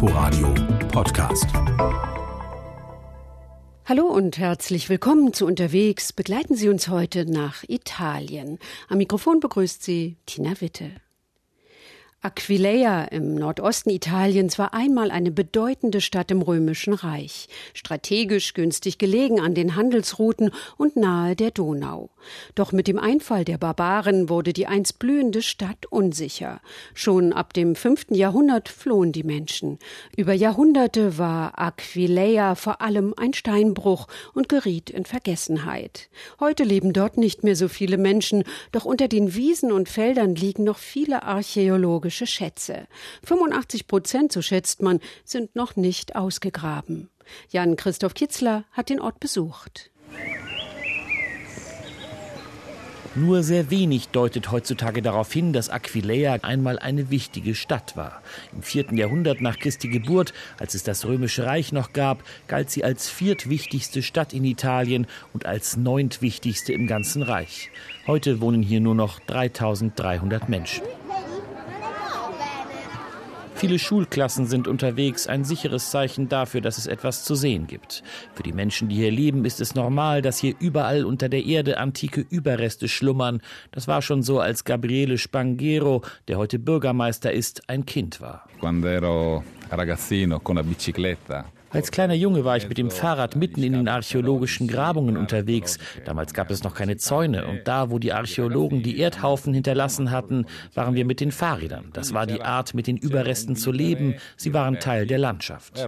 Inforadio Podcast. Hallo und herzlich willkommen zu Unterwegs. Begleiten Sie uns heute nach Italien. Am Mikrofon begrüßt Sie Tina Witte. Aquileia im Nordosten Italiens war einmal eine bedeutende Stadt im Römischen Reich, strategisch günstig gelegen an den Handelsrouten und nahe der Donau. Doch mit dem Einfall der Barbaren wurde die einst blühende Stadt unsicher. Schon ab dem fünften Jahrhundert flohen die Menschen. Über Jahrhunderte war Aquileia vor allem ein Steinbruch und geriet in Vergessenheit. Heute leben dort nicht mehr so viele Menschen, doch unter den Wiesen und Feldern liegen noch viele Archäologen archäologische Schätze. 85 Prozent, so schätzt man, sind noch nicht ausgegraben. Jan Christoph Kitzler hat den Ort besucht. Nur sehr wenig deutet heutzutage darauf hin, dass Aquileia einmal eine wichtige Stadt war. Im vierten Jahrhundert nach Christi Geburt, als es das Römische Reich noch gab, galt sie als viertwichtigste Stadt in Italien und als neuntwichtigste im ganzen Reich. Heute wohnen hier nur noch 3300 Menschen. Viele Schulklassen sind unterwegs, ein sicheres Zeichen dafür, dass es etwas zu sehen gibt. Für die Menschen, die hier leben, ist es normal, dass hier überall unter der Erde antike Überreste schlummern. Das war schon so, als Gabriele Spangero, der heute Bürgermeister ist, ein Kind war. Als kleiner Junge war ich mit dem Fahrrad mitten in den archäologischen Grabungen unterwegs. Damals gab es noch keine Zäune und da, wo die Archäologen die Erdhaufen hinterlassen hatten, waren wir mit den Fahrrädern. Das war die Art, mit den Überresten zu leben. Sie waren Teil der Landschaft.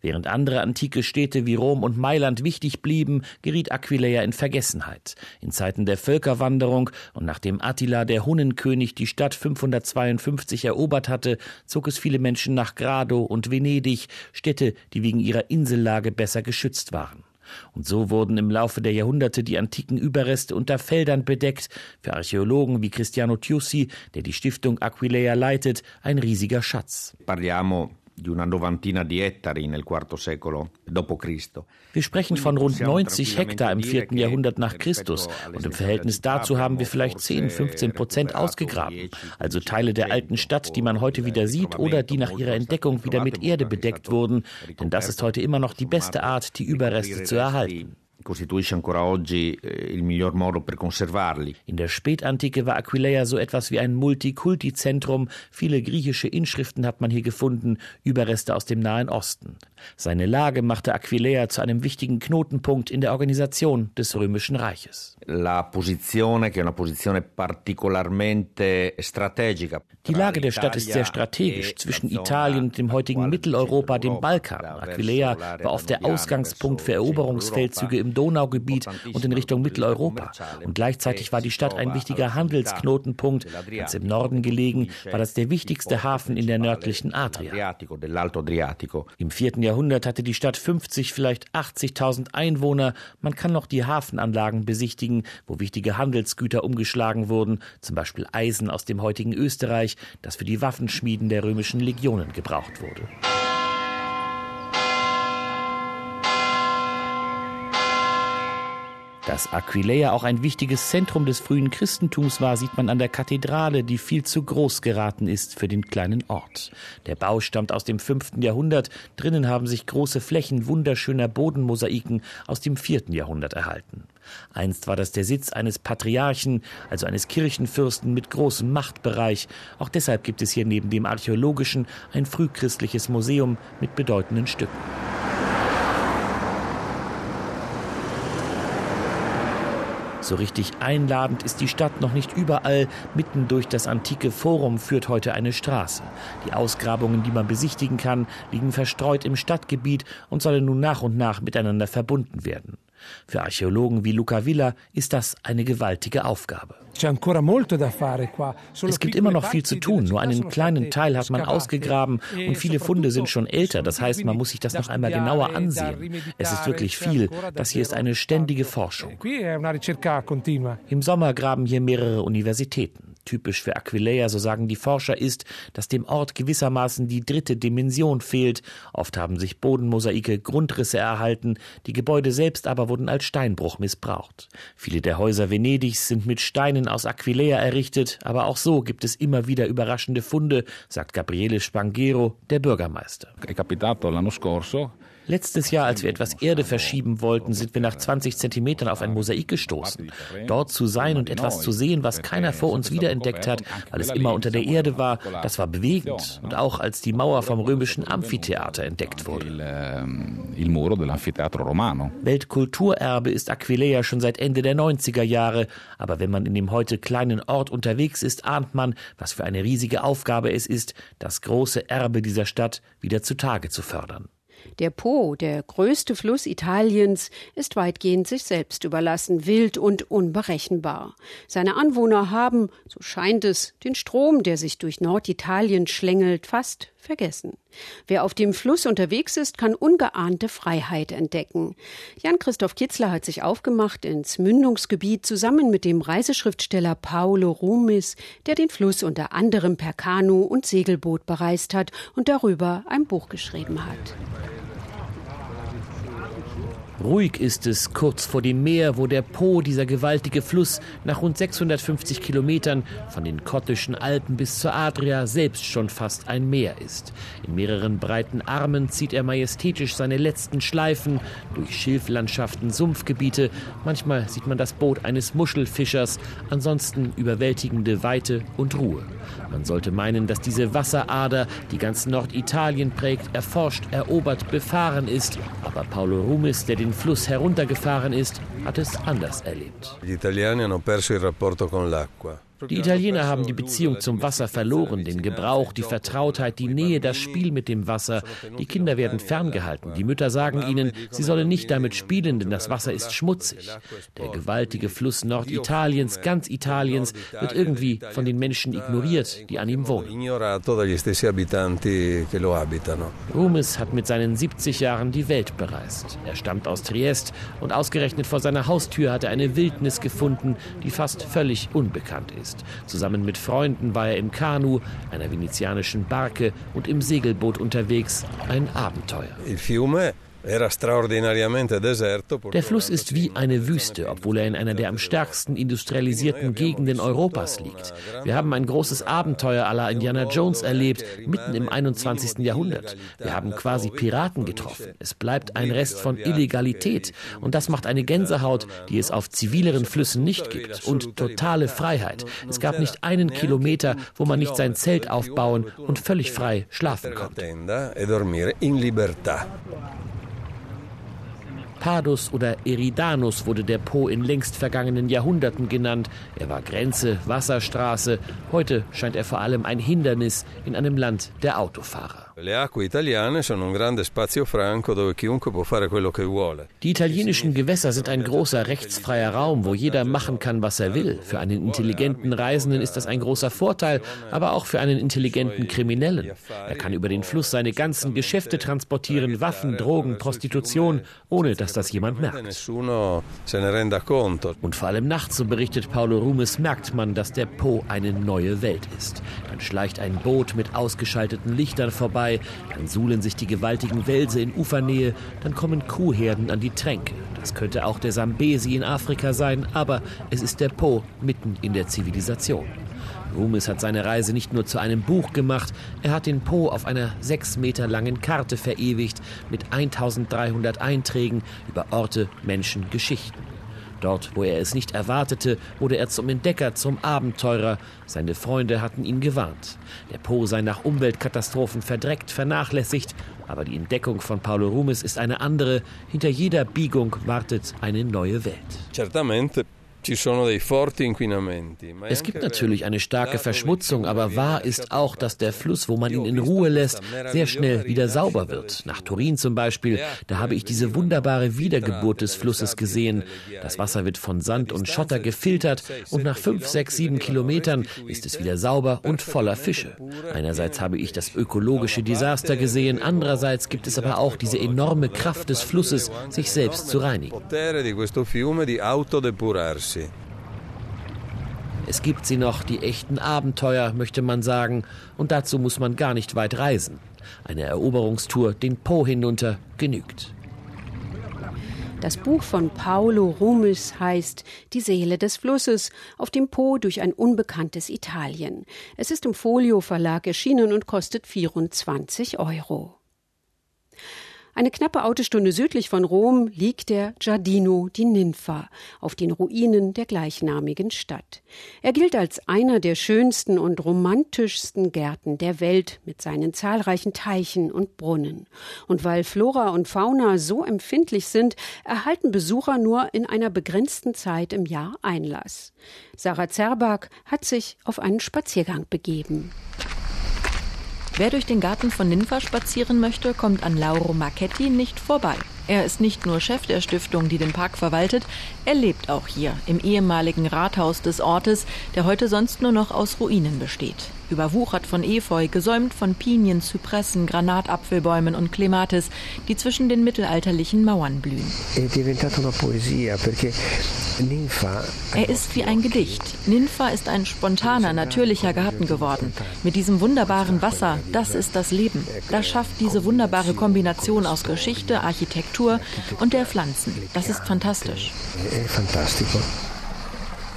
Während andere antike Städte wie Rom und Mailand wichtig blieben, geriet Aquileia in Vergessenheit. In Zeiten der Völkerwanderung und nachdem Attila der Hunnenkönig die Stadt 552 erobert hatte, zog es viele Menschen nach Grado und Venedig, Städte, die wegen ihrer Insellage besser geschützt waren. Und so wurden im Laufe der Jahrhunderte die antiken Überreste unter Feldern bedeckt, für Archäologen wie Cristiano Tiussi, der die Stiftung Aquileia leitet, ein riesiger Schatz. Wir sprechen von rund 90 Hektar im vierten Jahrhundert nach Christus. und im Verhältnis dazu haben wir vielleicht 10, 15 Prozent ausgegraben. Also Teile der alten Stadt, die man heute wieder sieht oder die nach ihrer Entdeckung wieder mit Erde bedeckt wurden, denn das ist heute immer noch die beste Art, die Überreste zu erhalten costituisce ancora oggi eh, il miglior modo per conservarli. In der Spätantike war Aquileia so etwas wie ein Multikulti-Zentrum. Viele griechische Inschriften hat man hier gefunden, Überreste aus dem Nahen Osten. Seine Lage machte Aquileia zu einem wichtigen Knotenpunkt in der Organisation des Römischen Reiches. Die Lage der Stadt ist sehr strategisch zwischen Italien und dem heutigen Mitteleuropa, dem Balkan. Aquileia war oft der Ausgangspunkt für Eroberungsfeldzüge im Donaugebiet und in Richtung Mitteleuropa. Und gleichzeitig war die Stadt ein wichtiger Handelsknotenpunkt. Ganz im Norden gelegen war das der wichtigste Hafen in der nördlichen Adria. Im vierten Jahrhundert hatte die Stadt 50, vielleicht 80.000 Einwohner. Man kann noch die Hafenanlagen besichtigen, wo wichtige Handelsgüter umgeschlagen wurden, zum Beispiel Eisen aus dem heutigen Österreich, das für die Waffenschmieden der römischen Legionen gebraucht wurde. Dass Aquileia auch ein wichtiges Zentrum des frühen Christentums war, sieht man an der Kathedrale, die viel zu groß geraten ist für den kleinen Ort. Der Bau stammt aus dem fünften Jahrhundert. Drinnen haben sich große Flächen wunderschöner Bodenmosaiken aus dem vierten Jahrhundert erhalten. Einst war das der Sitz eines Patriarchen, also eines Kirchenfürsten mit großem Machtbereich. Auch deshalb gibt es hier neben dem archäologischen ein frühchristliches Museum mit bedeutenden Stücken. So richtig einladend ist die Stadt noch nicht überall. Mitten durch das antike Forum führt heute eine Straße. Die Ausgrabungen, die man besichtigen kann, liegen verstreut im Stadtgebiet und sollen nun nach und nach miteinander verbunden werden. Für Archäologen wie Luca Villa ist das eine gewaltige Aufgabe. Es gibt immer noch viel zu tun, nur einen kleinen Teil hat man ausgegraben e und viele Funde sind schon älter, das heißt, man muss sich das noch einmal genauer ansehen. Es ist wirklich viel, das hier ist eine ständige Forschung. Im Sommer graben hier mehrere Universitäten. Typisch für Aquileia, so sagen die Forscher, ist, dass dem Ort gewissermaßen die dritte Dimension fehlt. Oft haben sich Bodenmosaike Grundrisse erhalten, die Gebäude selbst aber wurden als Steinbruch missbraucht. Viele der Häuser Venedigs sind mit Steinen aus Aquileia errichtet, aber auch so gibt es immer wieder überraschende Funde, sagt Gabriele Spangero, der Bürgermeister. Letztes Jahr, als wir etwas Erde verschieben wollten, sind wir nach 20 Zentimetern auf ein Mosaik gestoßen. Dort zu sein und etwas zu sehen, was keiner vor uns wiederentdeckt hat, weil es immer unter der Erde war, das war bewegend. Und auch als die Mauer vom römischen Amphitheater entdeckt wurde. Weltkulturerbe ist Aquileia schon seit Ende der 90er Jahre. Aber wenn man in dem heute kleinen Ort unterwegs ist, ahnt man, was für eine riesige Aufgabe es ist, das große Erbe dieser Stadt wieder zutage zu fördern. Der Po, der größte Fluss Italiens, ist weitgehend sich selbst überlassen, wild und unberechenbar. Seine Anwohner haben, so scheint es, den Strom, der sich durch Norditalien schlängelt, fast vergessen. Wer auf dem Fluss unterwegs ist, kann ungeahnte Freiheit entdecken. Jan-Christoph Kitzler hat sich aufgemacht ins Mündungsgebiet zusammen mit dem Reiseschriftsteller Paolo Rumis, der den Fluss unter anderem per Kanu und Segelboot bereist hat und darüber ein Buch geschrieben hat. Ruhig ist es kurz vor dem Meer, wo der Po, dieser gewaltige Fluss, nach rund 650 Kilometern von den kottischen Alpen bis zur Adria selbst schon fast ein Meer ist. In mehreren breiten Armen zieht er majestätisch seine letzten Schleifen durch Schilflandschaften, Sumpfgebiete. Manchmal sieht man das Boot eines Muschelfischers, ansonsten überwältigende Weite und Ruhe. Man sollte meinen, dass diese Wasserader, die ganz Norditalien prägt, erforscht, erobert, befahren ist. Aber Paolo Rumis, der den Fluss heruntergefahren ist, hat es anders erlebt. Gli italiani hanno perso il rapporto con l'acqua. Die Italiener haben die Beziehung zum Wasser verloren, den Gebrauch, die Vertrautheit, die Nähe, das Spiel mit dem Wasser. Die Kinder werden ferngehalten. Die Mütter sagen ihnen, sie sollen nicht damit spielen, denn das Wasser ist schmutzig. Der gewaltige Fluss Norditaliens, ganz Italiens, wird irgendwie von den Menschen ignoriert, die an ihm wohnen. Rumes hat mit seinen 70 Jahren die Welt bereist. Er stammt aus Triest und ausgerechnet vor seiner Haustür hat er eine Wildnis gefunden, die fast völlig unbekannt ist ist. Zusammen mit Freunden war er im Kanu, einer venezianischen Barke und im Segelboot unterwegs. Ein Abenteuer. Fiume der Fluss ist wie eine Wüste, obwohl er in einer der am stärksten industrialisierten Gegenden Europas liegt. Wir haben ein großes Abenteuer la Indiana Jones erlebt, mitten im 21. Jahrhundert. Wir haben quasi Piraten getroffen. Es bleibt ein Rest von Illegalität. Und das macht eine Gänsehaut, die es auf zivileren Flüssen nicht gibt. Und totale Freiheit. Es gab nicht einen Kilometer, wo man nicht sein Zelt aufbauen und völlig frei schlafen konnte. Padus oder Eridanus wurde der Po in längst vergangenen Jahrhunderten genannt. Er war Grenze, Wasserstraße. Heute scheint er vor allem ein Hindernis in einem Land der Autofahrer. Die italienischen Gewässer sind ein großer rechtsfreier Raum, wo jeder machen kann, was er will. Für einen intelligenten Reisenden ist das ein großer Vorteil, aber auch für einen intelligenten Kriminellen. Er kann über den Fluss seine ganzen Geschäfte transportieren, Waffen, Drogen, Prostitution, ohne dass das jemand merkt. Und vor allem nachts, so berichtet Paolo Rumes, merkt man, dass der Po eine neue Welt ist. Dann schleicht ein Boot mit ausgeschalteten Lichtern vorbei, vorbei, dann suhlen sich die gewaltigen Wälse in Ufernähe, dann kommen Kuhherden an die Tränke. Das könnte auch der Sambesi in Afrika sein, aber es ist der Po mitten in der Zivilisation. Rumis hat seine Reise nicht nur zu einem Buch gemacht, er hat den Po auf einer sechs Meter langen Karte verewigt mit 1300 Einträgen über Orte, Menschen, Geschichten. Dort, wo er es nicht erwartete, wurde er zum Entdecker, zum Abenteurer. Seine Freunde hatten ihn gewarnt. Der Po sei nach Umweltkatastrophen verdreckt, vernachlässigt. Aber die Entdeckung von Paolo Rumes ist eine andere. Hinter jeder Biegung wartet eine neue Welt. Certamente es gibt natürlich eine starke Verschmutzung, aber wahr ist auch, dass der Fluss, wo man ihn in Ruhe lässt, sehr schnell wieder sauber wird. Nach Turin zum Beispiel, da habe ich diese wunderbare Wiedergeburt des Flusses gesehen. Das Wasser wird von Sand und Schotter gefiltert und nach fünf, sechs, sieben Kilometern ist es wieder sauber und voller Fische. Einerseits habe ich das ökologische Desaster gesehen, andererseits gibt es aber auch diese enorme Kraft des Flusses, sich selbst zu reinigen. Es gibt sie noch, die echten Abenteuer, möchte man sagen, und dazu muss man gar nicht weit reisen. Eine Eroberungstour den Po hinunter genügt. Das Buch von Paolo Rumis heißt Die Seele des Flusses auf dem Po durch ein unbekanntes Italien. Es ist im Folio Verlag erschienen und kostet 24 Euro. Eine knappe Autostunde südlich von Rom liegt der Giardino di Ninfa auf den Ruinen der gleichnamigen Stadt. Er gilt als einer der schönsten und romantischsten Gärten der Welt mit seinen zahlreichen Teichen und Brunnen. Und weil Flora und Fauna so empfindlich sind, erhalten Besucher nur in einer begrenzten Zeit im Jahr Einlass. Sarah Zerbak hat sich auf einen Spaziergang begeben. Wer durch den Garten von Ninfa spazieren möchte, kommt an Lauro Marchetti nicht vorbei. Er ist nicht nur Chef der Stiftung, die den Park verwaltet, er lebt auch hier, im ehemaligen Rathaus des Ortes, der heute sonst nur noch aus Ruinen besteht. Überwuchert von Efeu, gesäumt von Pinien, Zypressen, Granatapfelbäumen und Klematis, die zwischen den mittelalterlichen Mauern blühen. Er ist wie ein Gedicht. Ninfa ist ein spontaner, natürlicher Garten geworden. Mit diesem wunderbaren Wasser, das ist das Leben. Das schafft diese wunderbare Kombination aus Geschichte, Architektur, und der Pflanzen. Das ist fantastisch.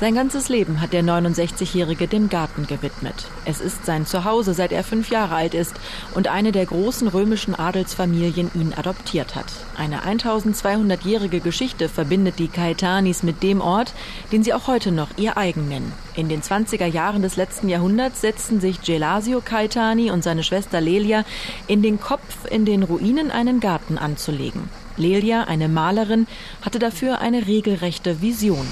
Sein ganzes Leben hat der 69-Jährige dem Garten gewidmet. Es ist sein Zuhause, seit er fünf Jahre alt ist und eine der großen römischen Adelsfamilien ihn adoptiert hat. Eine 1200-jährige Geschichte verbindet die Caetanis mit dem Ort, den sie auch heute noch ihr eigen nennen. In den 20er Jahren des letzten Jahrhunderts setzten sich Gelasio Caetani und seine Schwester Lelia in den Kopf, in den Ruinen einen Garten anzulegen. Lelia, eine Malerin, hatte dafür eine regelrechte Vision.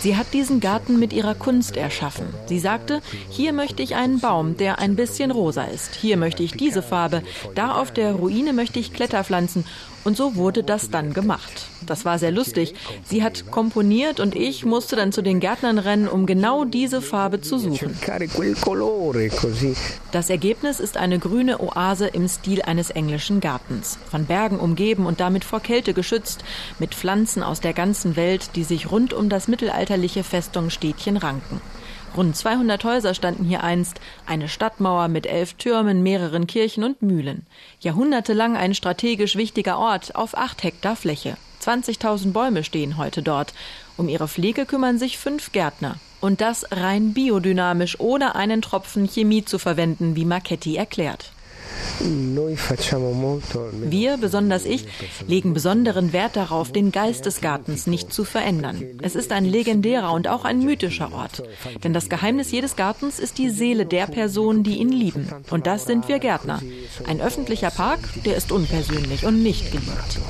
Sie hat diesen Garten mit ihrer Kunst erschaffen. Sie sagte, hier möchte ich einen Baum, der ein bisschen rosa ist. Hier möchte ich diese Farbe. Da auf der Ruine möchte ich Kletterpflanzen. Und so wurde das dann gemacht. Das war sehr lustig. Sie hat komponiert und ich musste dann zu den Gärtnern rennen, um genau diese Farbe zu suchen. Das Ergebnis ist eine grüne Oase im Stil eines englischen Gartens. Von Bergen umgeben und damit vor Kälte geschützt, mit Pflanzen aus der ganzen Welt, die sich rund um das mittelalterliche Festungsstädtchen ranken. Rund 200 Häuser standen hier einst, eine Stadtmauer mit elf Türmen, mehreren Kirchen und Mühlen. Jahrhundertelang ein strategisch wichtiger Ort auf acht Hektar Fläche. 20.000 Bäume stehen heute dort. Um ihre Pflege kümmern sich fünf Gärtner. Und das rein biodynamisch, ohne einen Tropfen Chemie zu verwenden, wie Marchetti erklärt. Wir, besonders ich, legen besonderen Wert darauf, den Geist des Gartens nicht zu verändern. Es ist ein legendärer und auch ein mythischer Ort. Denn das Geheimnis jedes Gartens ist die Seele der Personen, die ihn lieben. Und das sind wir Gärtner. Ein öffentlicher Park, der ist unpersönlich und nicht geliebt.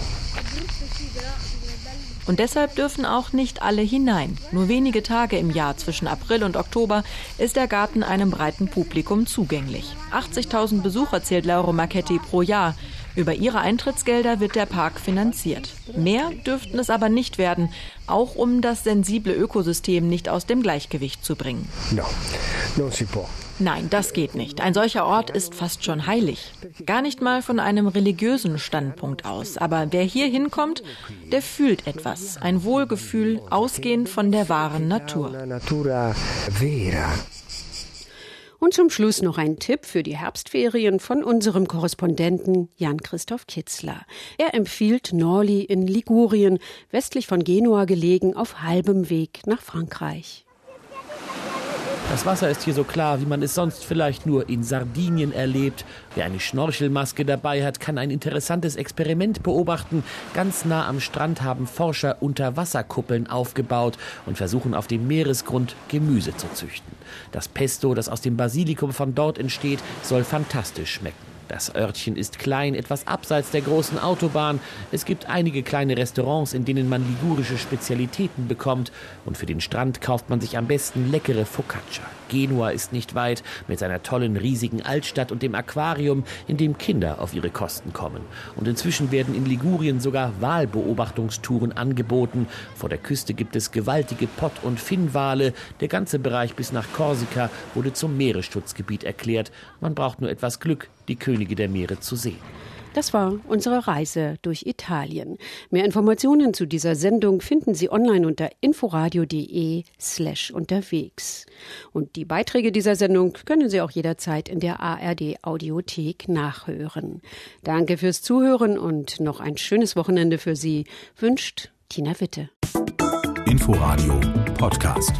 Und deshalb dürfen auch nicht alle hinein. Nur wenige Tage im Jahr zwischen April und Oktober ist der Garten einem breiten Publikum zugänglich. 80.000 Besucher zählt Lauro Marchetti pro Jahr. Über ihre Eintrittsgelder wird der Park finanziert. Mehr dürften es aber nicht werden, auch um das sensible Ökosystem nicht aus dem Gleichgewicht zu bringen. No, non si. Nein, das geht nicht. Ein solcher Ort ist fast schon heilig. Gar nicht mal von einem religiösen Standpunkt aus. Aber wer hier hinkommt, der fühlt etwas. Ein Wohlgefühl, ausgehend von der wahren Natur. Und zum Schluss noch ein Tipp für die Herbstferien von unserem Korrespondenten Jan-Christoph Kitzler. Er empfiehlt Norli in Ligurien, westlich von Genua gelegen, auf halbem Weg nach Frankreich. Das Wasser ist hier so klar, wie man es sonst vielleicht nur in Sardinien erlebt. Wer eine Schnorchelmaske dabei hat, kann ein interessantes Experiment beobachten. Ganz nah am Strand haben Forscher Unterwasserkuppeln aufgebaut und versuchen auf dem Meeresgrund Gemüse zu züchten. Das Pesto, das aus dem Basilikum von dort entsteht, soll fantastisch schmecken. Das Örtchen ist klein, etwas abseits der großen Autobahn. Es gibt einige kleine Restaurants, in denen man ligurische Spezialitäten bekommt. Und für den Strand kauft man sich am besten leckere Focaccia. Genua ist nicht weit, mit seiner tollen, riesigen Altstadt und dem Aquarium, in dem Kinder auf ihre Kosten kommen. Und inzwischen werden in Ligurien sogar Walbeobachtungstouren angeboten. Vor der Küste gibt es gewaltige Pott- und Finnwale. Der ganze Bereich bis nach Korsika wurde zum Meeresschutzgebiet erklärt. Man braucht nur etwas Glück, die Könige der Meere zu sehen. Das war unsere Reise durch Italien. Mehr Informationen zu dieser Sendung finden Sie online unter inforadio.de slash unterwegs. Und die Beiträge dieser Sendung können Sie auch jederzeit in der ARD Audiothek nachhören. Danke fürs Zuhören und noch ein schönes Wochenende für Sie wünscht Tina Witte. Inforadio Podcast.